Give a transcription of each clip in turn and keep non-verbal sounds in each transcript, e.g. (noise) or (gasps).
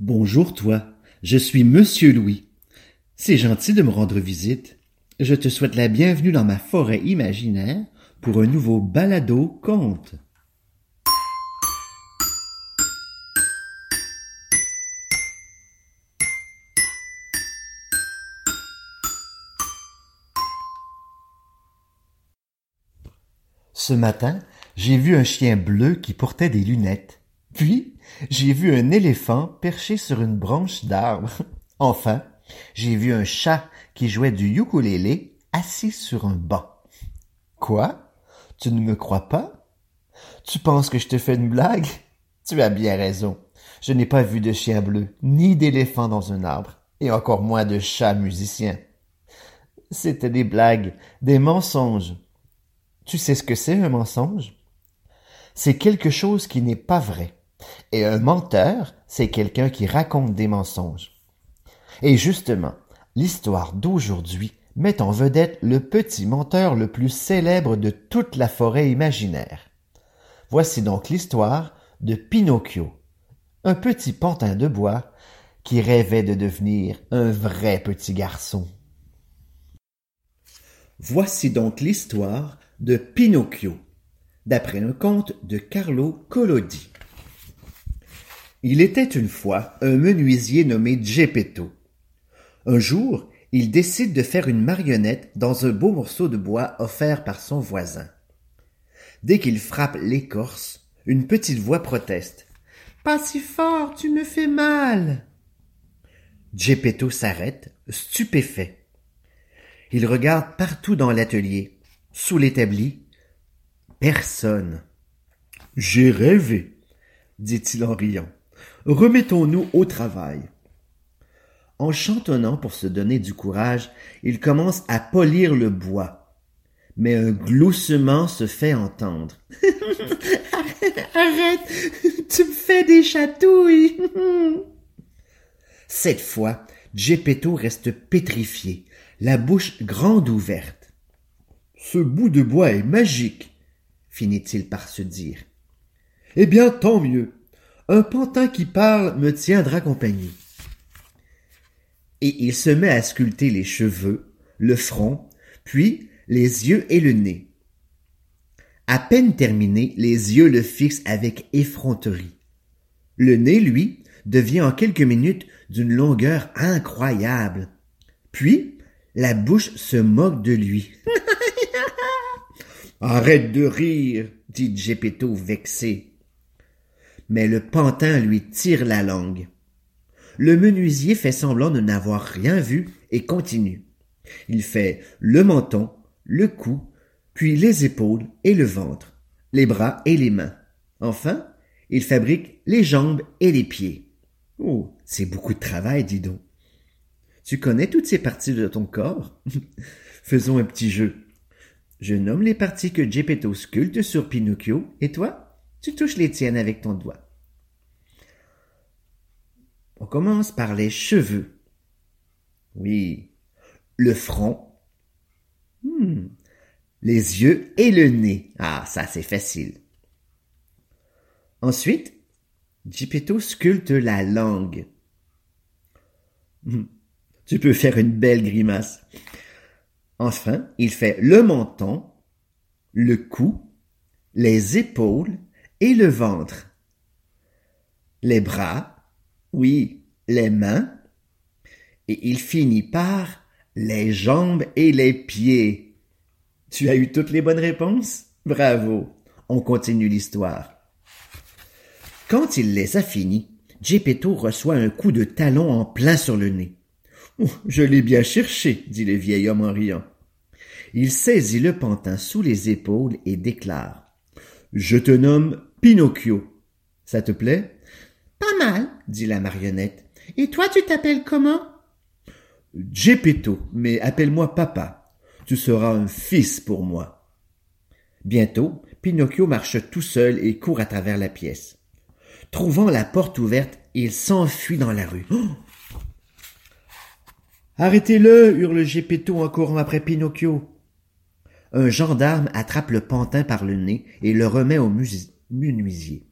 Bonjour toi, je suis Monsieur Louis. C'est gentil de me rendre visite. Je te souhaite la bienvenue dans ma forêt imaginaire pour un nouveau balado conte. Ce matin, j'ai vu un chien bleu qui portait des lunettes. Puis, j'ai vu un éléphant perché sur une branche d'arbre. (laughs) Enfin, j'ai vu un chat qui jouait du ukulélé assis sur un banc. Quoi? Tu ne me crois pas? Tu penses que je te fais une blague? (laughs) Tu as bien raison. Je n'ai pas vu de chien bleu, ni d'éléphant dans un arbre, et encore moins de chat musicien. C'était des blagues, des mensonges. Tu sais ce que c'est un mensonge? C'est quelque chose qui n'est pas vrai. Et un menteur, c'est quelqu'un qui raconte des mensonges. Et justement, l'histoire d'aujourd'hui met en vedette le petit menteur le plus célèbre de toute la forêt imaginaire. Voici donc l'histoire de Pinocchio, un petit pantin de bois qui rêvait de devenir un vrai petit garçon. Voici donc l'histoire de Pinocchio, d'après un conte de Carlo Collodi. Il était une fois un menuisier nommé Geppetto. Un jour, il décide de faire une marionnette dans un beau morceau de bois offert par son voisin. Dès qu'il frappe l'écorce, une petite voix proteste. Pas si fort, tu me fais mal. Geppetto s'arrête, stupéfait. Il regarde partout dans l'atelier, sous l'établi. Personne. J'ai rêvé, dit-il en riant. Remettons-nous au travail. En chantonnant pour se donner du courage, il commence à polir le bois. Mais un gloussement se fait entendre. (laughs) Arrête, tu me fais des chatouilles. (laughs) Cette fois, Geppetto reste pétrifié, la bouche grande ouverte. Ce bout de bois est magique, finit-il par se dire. Eh bien, tant mieux. Un pantin qui parle me tiendra compagnie. Et il se met à sculpter les cheveux, le front, puis les yeux et le nez. À peine terminé, les yeux le fixent avec effronterie. Le nez, lui, devient en quelques minutes d'une longueur incroyable. Puis, la bouche se moque de lui. (laughs) Arrête de rire, dit Geppetto vexé mais le pantin lui tire la langue. Le menuisier fait semblant de n'avoir rien vu et continue. Il fait le menton, le cou, puis les épaules et le ventre, les bras et les mains. Enfin, il fabrique les jambes et les pieds. Oh, c'est beaucoup de travail, dis donc. Tu connais toutes ces parties de ton corps? (laughs) Faisons un petit jeu. Je nomme les parties que Geppetto sculpte sur Pinocchio, et toi? Tu touches les tiennes avec ton doigt. On commence par les cheveux. Oui. Le front. Hmm. Les yeux et le nez. Ah, ça c'est facile. Ensuite, Gepetto sculpte la langue. Hmm. Tu peux faire une belle grimace. Enfin, il fait le menton, le cou, les épaules le ventre. Les bras, oui, les mains, et il finit par les jambes et les pieds. Tu as eu toutes les bonnes réponses? Bravo. On continue l'histoire. Quand il les a finis, Geppetto reçoit un coup de talon en plein sur le nez. Oh, je l'ai bien cherché, dit le vieil homme en riant. Il saisit le pantin sous les épaules et déclare. Je te nomme Pinocchio. Ça te plaît? Pas mal, dit la marionnette. Et toi, tu t'appelles comment? Geppetto, mais appelle-moi papa. Tu seras un fils pour moi. Bientôt, Pinocchio marche tout seul et court à travers la pièce. Trouvant la porte ouverte, il s'enfuit dans la rue. (gasps) Arrêtez-le, hurle Geppetto en courant après Pinocchio un gendarme attrape le pantin par le nez et le remet au menuisier.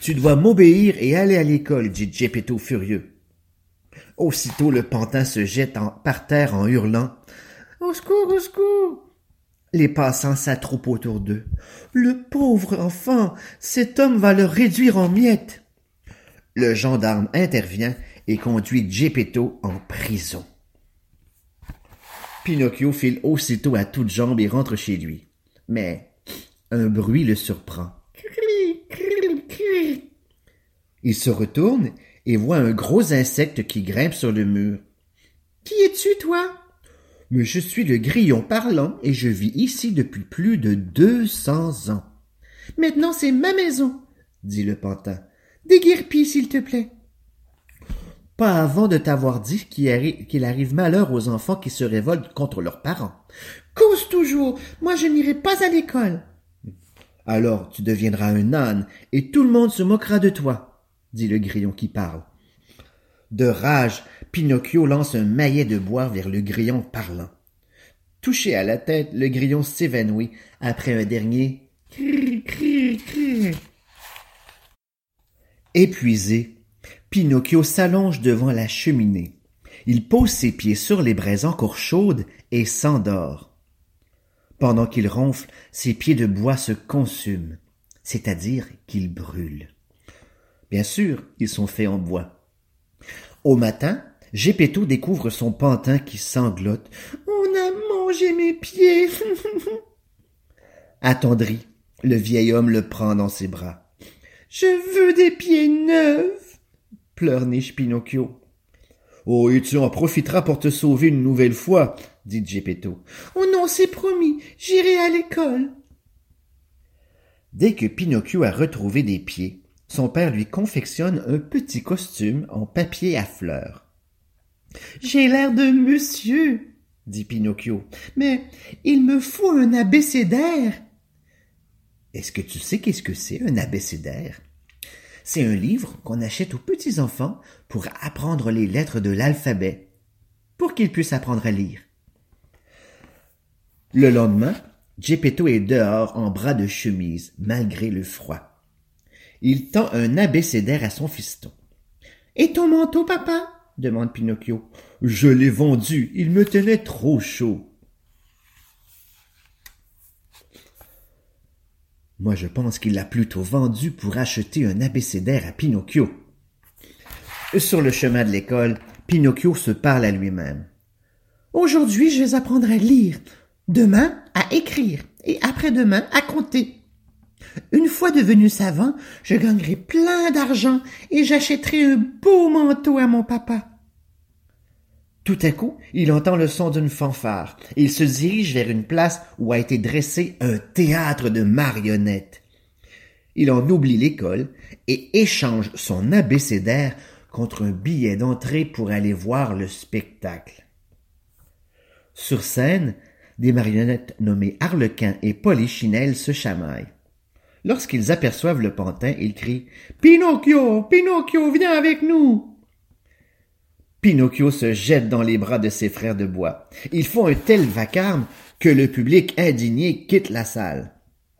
Tu dois m'obéir et aller à l'école, dit Geppetto furieux. Aussitôt le pantin se jette par terre en hurlant. Au secours, au secours. Les passants s'attroupent autour d'eux. Le pauvre enfant, cet homme va le réduire en miettes. Le gendarme intervient et conduit Geppetto en prison. Pinocchio file aussitôt à toutes jambes et rentre chez lui. Mais un bruit le surprend. Il se retourne et voit un gros insecte qui grimpe sur le mur. Qui es-tu, toi? Mais je suis le grillon parlant et je vis ici depuis plus de deux cents ans. Maintenant c'est ma maison, dit le pantin. Déguerpis, s'il te plaît. Pas avant de t'avoir dit qu'il arrive malheur aux enfants qui se révoltent contre leurs parents. Cause toujours, moi je n'irai pas à l'école. Alors tu deviendras un âne et tout le monde se moquera de toi, dit le grillon qui parle. De rage, Pinocchio lance un maillet de bois vers le grillon parlant. Touché à la tête, le grillon s'évanouit après un dernier Épuisé, Pinocchio s'allonge devant la cheminée. Il pose ses pieds sur les braises encore chaudes et s'endort. Pendant qu'il ronfle, ses pieds de bois se consument, c'est-à-dire qu'ils brûlent. Bien sûr, ils sont faits en bois. Au matin, Gepetto découvre son pantin qui sanglote. On a mangé mes pieds. (laughs) Attendri, le vieil homme le prend dans ses bras. Je veux des pieds neufs, pleurniche Pinocchio. Oh, et tu en profiteras pour te sauver une nouvelle fois, dit Geppetto. Oh non, c'est promis, j'irai à l'école. Dès que Pinocchio a retrouvé des pieds, son père lui confectionne un petit costume en papier à fleurs. J'ai l'air de monsieur, dit Pinocchio, mais il me faut un abécédaire. Est-ce que tu sais qu'est-ce que c'est un abécédaire? C'est un livre qu'on achète aux petits enfants pour apprendre les lettres de l'alphabet, pour qu'ils puissent apprendre à lire. Le lendemain, Geppetto est dehors en bras de chemise, malgré le froid. Il tend un abécédaire à son fiston. Et ton manteau, papa? demande Pinocchio. Je l'ai vendu, il me tenait trop chaud. Moi, je pense qu'il l'a plutôt vendu pour acheter un abécédaire à Pinocchio. Sur le chemin de l'école, Pinocchio se parle à lui-même. Aujourd'hui, je vais apprendre à lire, demain à écrire et après-demain à compter. Une fois devenu savant, je gagnerai plein d'argent et j'achèterai un beau manteau à mon papa. Tout à coup, il entend le son d'une fanfare et il se dirige vers une place où a été dressé un théâtre de marionnettes. Il en oublie l'école et échange son abécédaire contre un billet d'entrée pour aller voir le spectacle. Sur scène, des marionnettes nommées Harlequin et Polichinelle se chamaillent. Lorsqu'ils aperçoivent le pantin, ils crient Pinocchio, Pinocchio, viens avec nous. Pinocchio se jette dans les bras de ses frères de bois. Ils font un tel vacarme que le public indigné quitte la salle.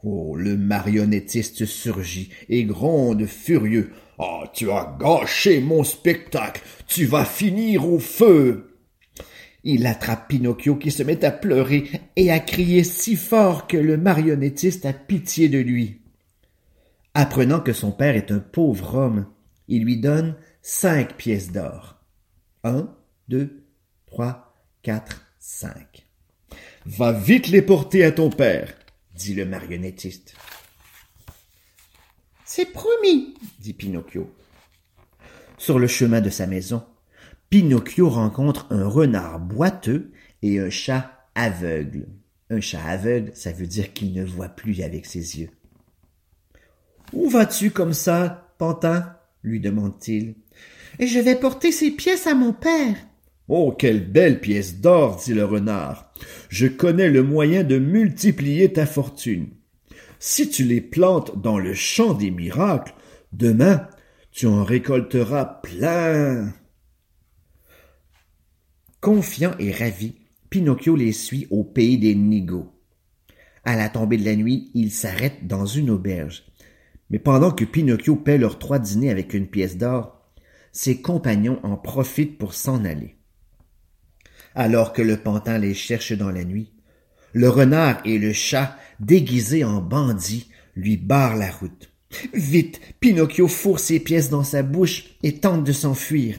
Oh, le marionnettiste surgit et gronde furieux. Ah, tu as gâché mon spectacle. Tu vas finir au feu. Il attrape Pinocchio qui se met à pleurer et à crier si fort que le marionnettiste a pitié de lui. Apprenant que son père est un pauvre homme, il lui donne cinq pièces d'or. Un, deux, trois, quatre, cinq. Va vite les porter à ton père, dit le marionnettiste. C'est promis, dit Pinocchio. Sur le chemin de sa maison, Pinocchio rencontre un renard boiteux et un chat aveugle. Un chat aveugle, ça veut dire qu'il ne voit plus avec ses yeux. Où vas-tu comme ça, Pantin? lui demande-t-il et je vais porter ces pièces à mon père. Oh, quelle belle pièce d'or, dit le renard. Je connais le moyen de multiplier ta fortune. Si tu les plantes dans le champ des miracles, demain tu en récolteras plein. Confiant et ravi, Pinocchio les suit au pays des Nigauds. À la tombée de la nuit, il s'arrête dans une auberge. Mais pendant que Pinocchio paie leurs trois dîners avec une pièce d'or, ses compagnons en profitent pour s'en aller. Alors que le pantin les cherche dans la nuit, le renard et le chat, déguisés en bandits, lui barrent la route. Vite, Pinocchio fourre ses pièces dans sa bouche et tente de s'enfuir.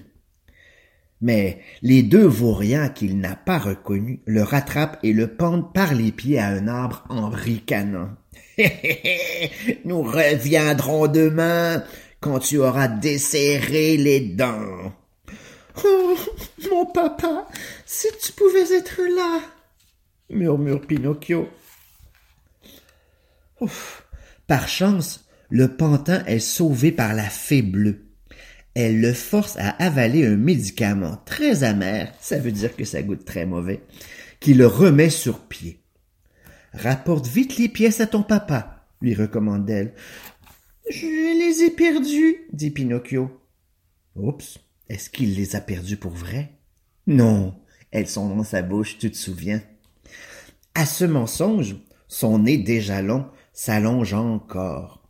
Mais les deux vauriens qu'il n'a pas reconnus le rattrapent et le pendent par les pieds à un arbre en ricanant. (laughs) Nous reviendrons demain quand tu auras desserré les dents. Oh, mon papa, si tu pouvais être là, murmure Pinocchio. Ouf. Par chance, le pantin est sauvé par la fée bleue. Elle le force à avaler un médicament très amer, ça veut dire que ça goûte très mauvais, qui le remet sur pied. Rapporte vite les pièces à ton papa, lui recommande-t-elle. Je les ai perdues, dit Pinocchio. Oups, est-ce qu'il les a perdues pour vrai? Non, elles sont dans sa bouche, tu te souviens. À ce mensonge, son nez déjà long s'allonge encore.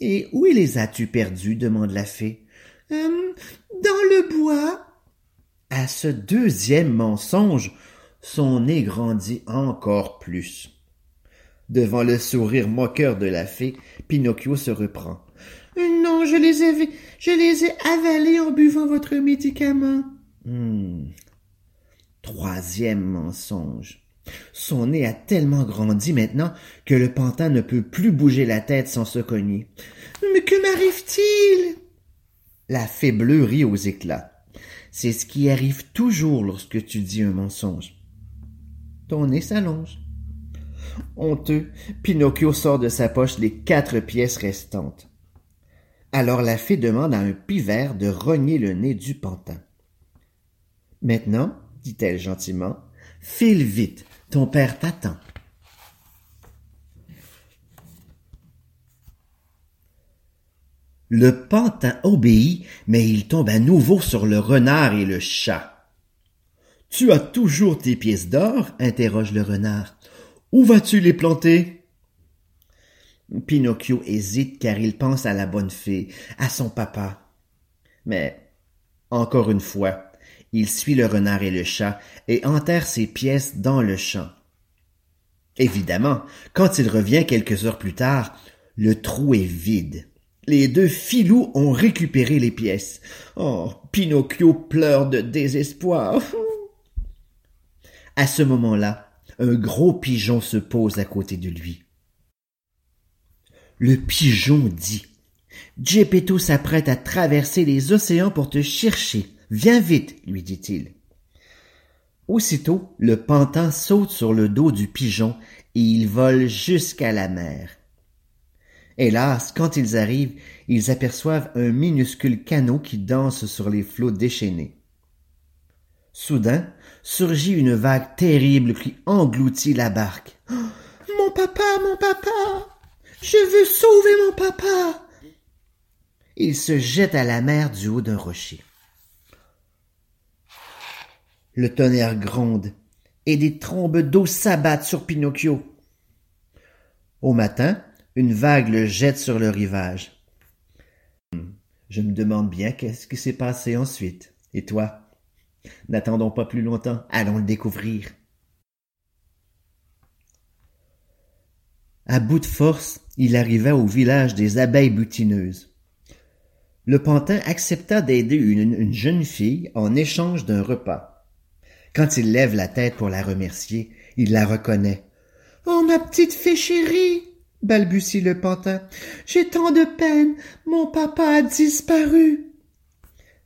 Et où les as-tu perdues? demande la fée. Euh, dans le bois. À ce deuxième mensonge, son nez grandit encore plus. Devant le sourire moqueur de la fée, Pinocchio se reprend. Non, je les ai, je les ai avalés en buvant votre médicament. Hmm. Troisième mensonge. Son nez a tellement grandi maintenant que le pantin ne peut plus bouger la tête sans se cogner. Mais que m'arrive-t-il? La fée bleue rit aux éclats. C'est ce qui arrive toujours lorsque tu dis un mensonge. Ton nez s'allonge. Honteux, Pinocchio sort de sa poche les quatre pièces restantes. Alors la fée demande à un pivert de rogner le nez du pantin. Maintenant, dit-elle gentiment, file vite, ton père t'attend. Le pantin obéit, mais il tombe à nouveau sur le renard et le chat. Tu as toujours tes pièces d'or? interroge le renard. Où vas-tu les planter? Pinocchio hésite car il pense à la bonne fée, à son papa. Mais, encore une fois, il suit le renard et le chat et enterre ses pièces dans le champ. Évidemment, quand il revient quelques heures plus tard, le trou est vide. Les deux filous ont récupéré les pièces. Oh, Pinocchio pleure de désespoir. (laughs) À ce moment-là, un gros pigeon se pose à côté de lui. Le pigeon dit Geppetto s'apprête à traverser les océans pour te chercher. Viens vite, lui dit-il. Aussitôt, le pantin saute sur le dos du pigeon et il vole jusqu'à la mer. Hélas, quand ils arrivent, ils aperçoivent un minuscule canot qui danse sur les flots déchaînés. Soudain, surgit une vague terrible qui engloutit la barque. Oh, (gasps) mon papa, mon papa! Je veux sauver mon papa! Il se jette à la mer du haut d'un rocher. Le tonnerre gronde et des trombes d'eau s'abattent sur Pinocchio. Au matin, une vague le jette sur le rivage. Je me demande bien qu'est-ce qui s'est passé ensuite. Et toi? N'attendons pas plus longtemps, allons le découvrir. À bout de force, il arriva au village des abeilles butineuses. Le pantin accepta d'aider une, une, jeune fille en échange d'un repas. Quand il lève la tête pour la remercier, il la reconnaît. Oh, ma petite fée chérie! balbutie le pantin. J'ai tant de peine. Mon papa a disparu.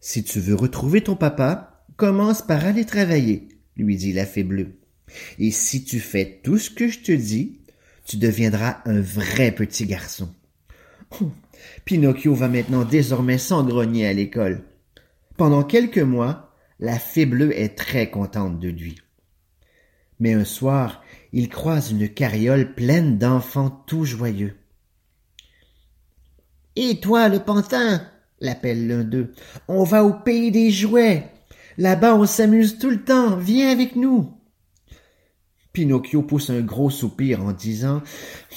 Si tu veux retrouver ton papa, commence par aller travailler, lui dit la fée bleue. Et si tu fais tout ce que je te dis, tu deviendras un vrai petit garçon. (laughs) Pinocchio va maintenant désormais s'engrogner à l'école. Pendant quelques mois, la fée bleue est très contente de lui. Mais un soir, il croise une carriole pleine d'enfants tout joyeux. Et toi, le pantin, l'appelle l'un d'eux, on va au pays des jouets. Là-bas, on s'amuse tout le temps. Viens avec nous. Pinocchio pousse un gros soupir en disant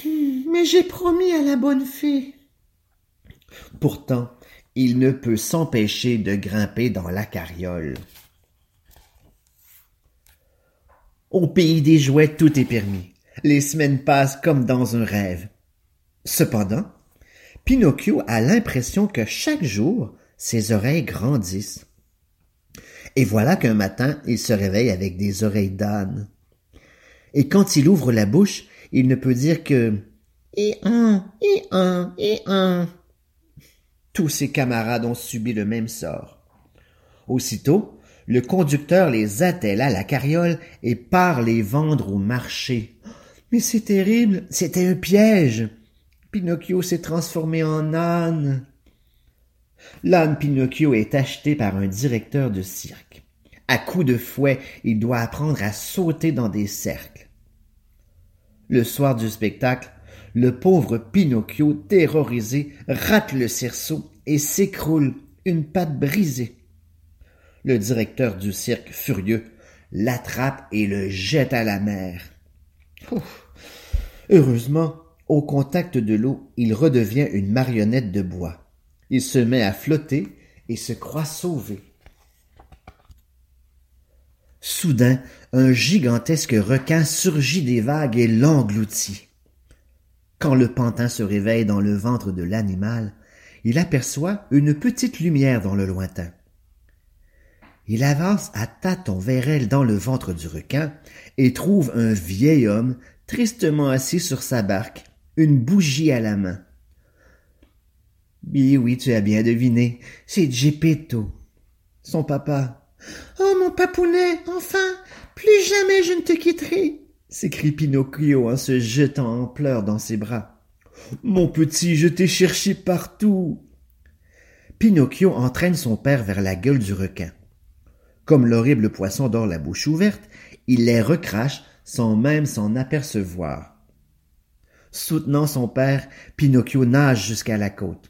Mais j'ai promis à la bonne fée. Pourtant, il ne peut s'empêcher de grimper dans la carriole. Au pays des jouets, tout est permis. Les semaines passent comme dans un rêve. Cependant, Pinocchio a l'impression que chaque jour, ses oreilles grandissent. Et voilà qu'un matin, il se réveille avec des oreilles d'âne. Et quand il ouvre la bouche, il ne peut dire que et un, et un, et un. Tous ses camarades ont subi le même sort. Aussitôt, le conducteur les attelle à la carriole et part les vendre au marché. Mais c'est terrible, c'était un piège. Pinocchio s'est transformé en âne. L'âne Pinocchio est acheté par un directeur de cirque. À coups de fouet, il doit apprendre à sauter dans des cercles. Le soir du spectacle, le pauvre Pinocchio, terrorisé, rate le cerceau et s'écroule, une patte brisée. Le directeur du cirque, furieux, l'attrape et le jette à la mer. Heureusement, au contact de l'eau, il redevient une marionnette de bois. Il se met à flotter et se croit sauvé. Soudain, un gigantesque requin surgit des vagues et l'engloutit. Quand le pantin se réveille dans le ventre de l'animal, il aperçoit une petite lumière dans le lointain. Il avance à tâtons vers elle dans le ventre du requin et trouve un vieil homme tristement assis sur sa barque, une bougie à la main. Oui, oui, tu as bien deviné, c'est Geppetto, son papa. Oh, mon papounet, enfin, plus jamais je ne te quitterai s'écrie Pinocchio en se jetant en pleurs dans ses bras. Mon petit, je t'ai cherché partout. Pinocchio entraîne son père vers la gueule du requin. Comme l'horrible poisson dort la bouche ouverte, il les recrache sans même s'en apercevoir. Soutenant son père, Pinocchio nage jusqu'à la côte.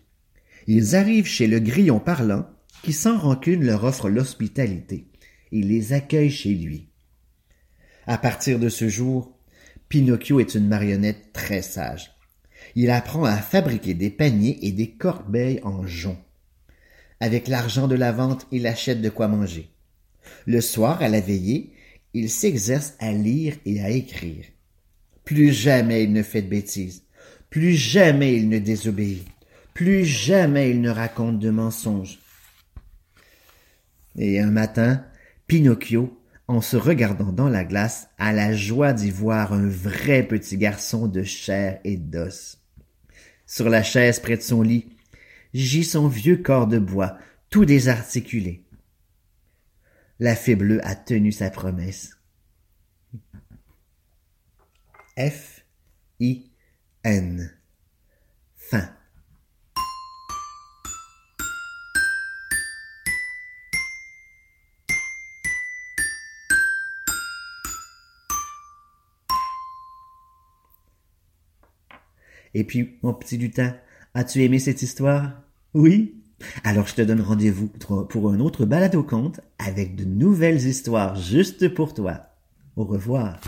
Ils arrivent chez le grillon parlant, qui sans rancune leur offre l'hospitalité. Il les accueille chez lui. À partir de ce jour, Pinocchio est une marionnette très sage. Il apprend à fabriquer des paniers et des corbeilles en jonc. Avec l'argent de la vente, il achète de quoi manger. Le soir, à la veillée, il s'exerce à lire et à écrire. Plus jamais il ne fait de bêtises. Plus jamais il ne désobéit. Plus jamais il ne raconte de mensonges. Et un matin, Pinocchio, en se regardant dans la glace, a la joie d'y voir un vrai petit garçon de chair et d'os. Sur la chaise près de son lit, gît son vieux corps de bois, tout désarticulé. La fée bleue a tenu sa promesse. F I N Fin Et puis, mon petit lutin, as-tu aimé cette histoire? Oui? Alors je te donne rendez-vous pour un autre balado conte avec de nouvelles histoires juste pour toi. Au revoir.